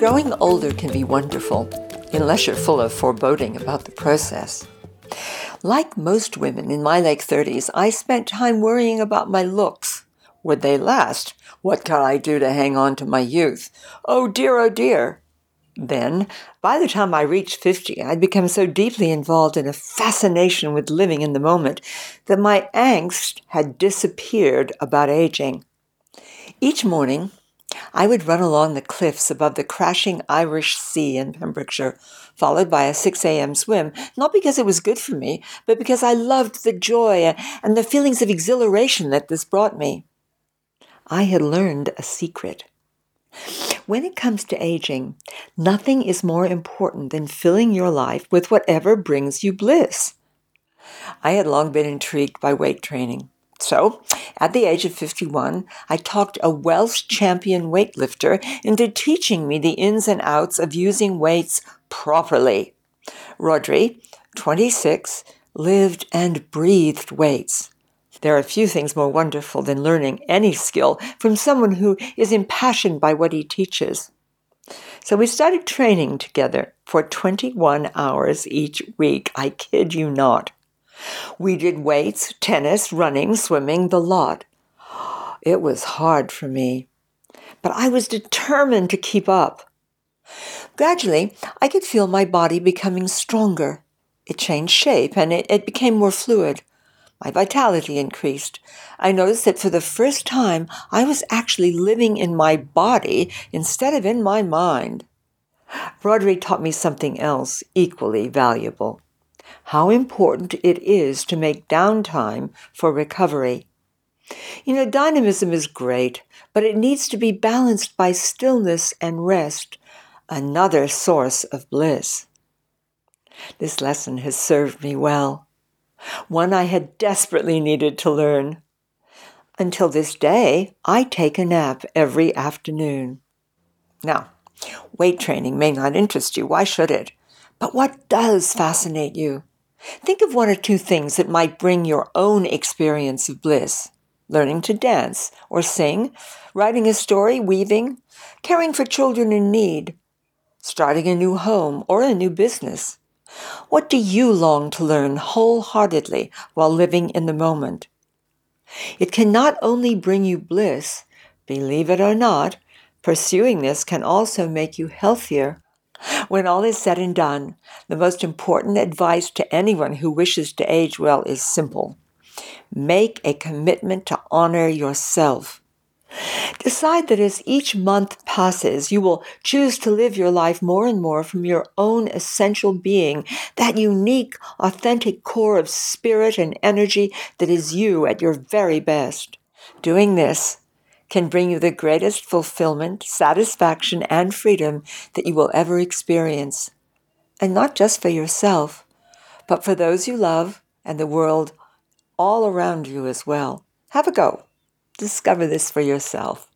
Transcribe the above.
Growing older can be wonderful, unless you're full of foreboding about the process. Like most women in my late 30s, I spent time worrying about my looks. Would they last? What could I do to hang on to my youth? Oh dear, oh dear. Then, by the time I reached 50, I'd become so deeply involved in a fascination with living in the moment that my angst had disappeared about aging. Each morning, I would run along the cliffs above the crashing Irish Sea in Pembrokeshire, followed by a 6 a.m. swim, not because it was good for me, but because I loved the joy and the feelings of exhilaration that this brought me. I had learned a secret. When it comes to aging, nothing is more important than filling your life with whatever brings you bliss. I had long been intrigued by weight training. So, at the age of 51, I talked a Welsh champion weightlifter into teaching me the ins and outs of using weights properly. Rodri, 26, lived and breathed weights. There are few things more wonderful than learning any skill from someone who is impassioned by what he teaches. So we started training together for 21 hours each week. I kid you not. We did weights, tennis, running, swimming, the lot. It was hard for me, but I was determined to keep up. Gradually, I could feel my body becoming stronger. It changed shape and it, it became more fluid. My vitality increased. I noticed that for the first time, I was actually living in my body instead of in my mind. Rodri taught me something else equally valuable how important it is to make downtime for recovery. You know, dynamism is great, but it needs to be balanced by stillness and rest, another source of bliss. This lesson has served me well, one I had desperately needed to learn. Until this day, I take a nap every afternoon. Now, weight training may not interest you. Why should it? But what does fascinate you? Think of one or two things that might bring your own experience of bliss. Learning to dance or sing, writing a story, weaving, caring for children in need, starting a new home or a new business. What do you long to learn wholeheartedly while living in the moment? It can not only bring you bliss, believe it or not, pursuing this can also make you healthier when all is said and done, the most important advice to anyone who wishes to age well is simple. Make a commitment to honor yourself. Decide that as each month passes, you will choose to live your life more and more from your own essential being, that unique, authentic core of spirit and energy that is you at your very best. Doing this can bring you the greatest fulfillment, satisfaction, and freedom that you will ever experience. And not just for yourself, but for those you love and the world all around you as well. Have a go. Discover this for yourself.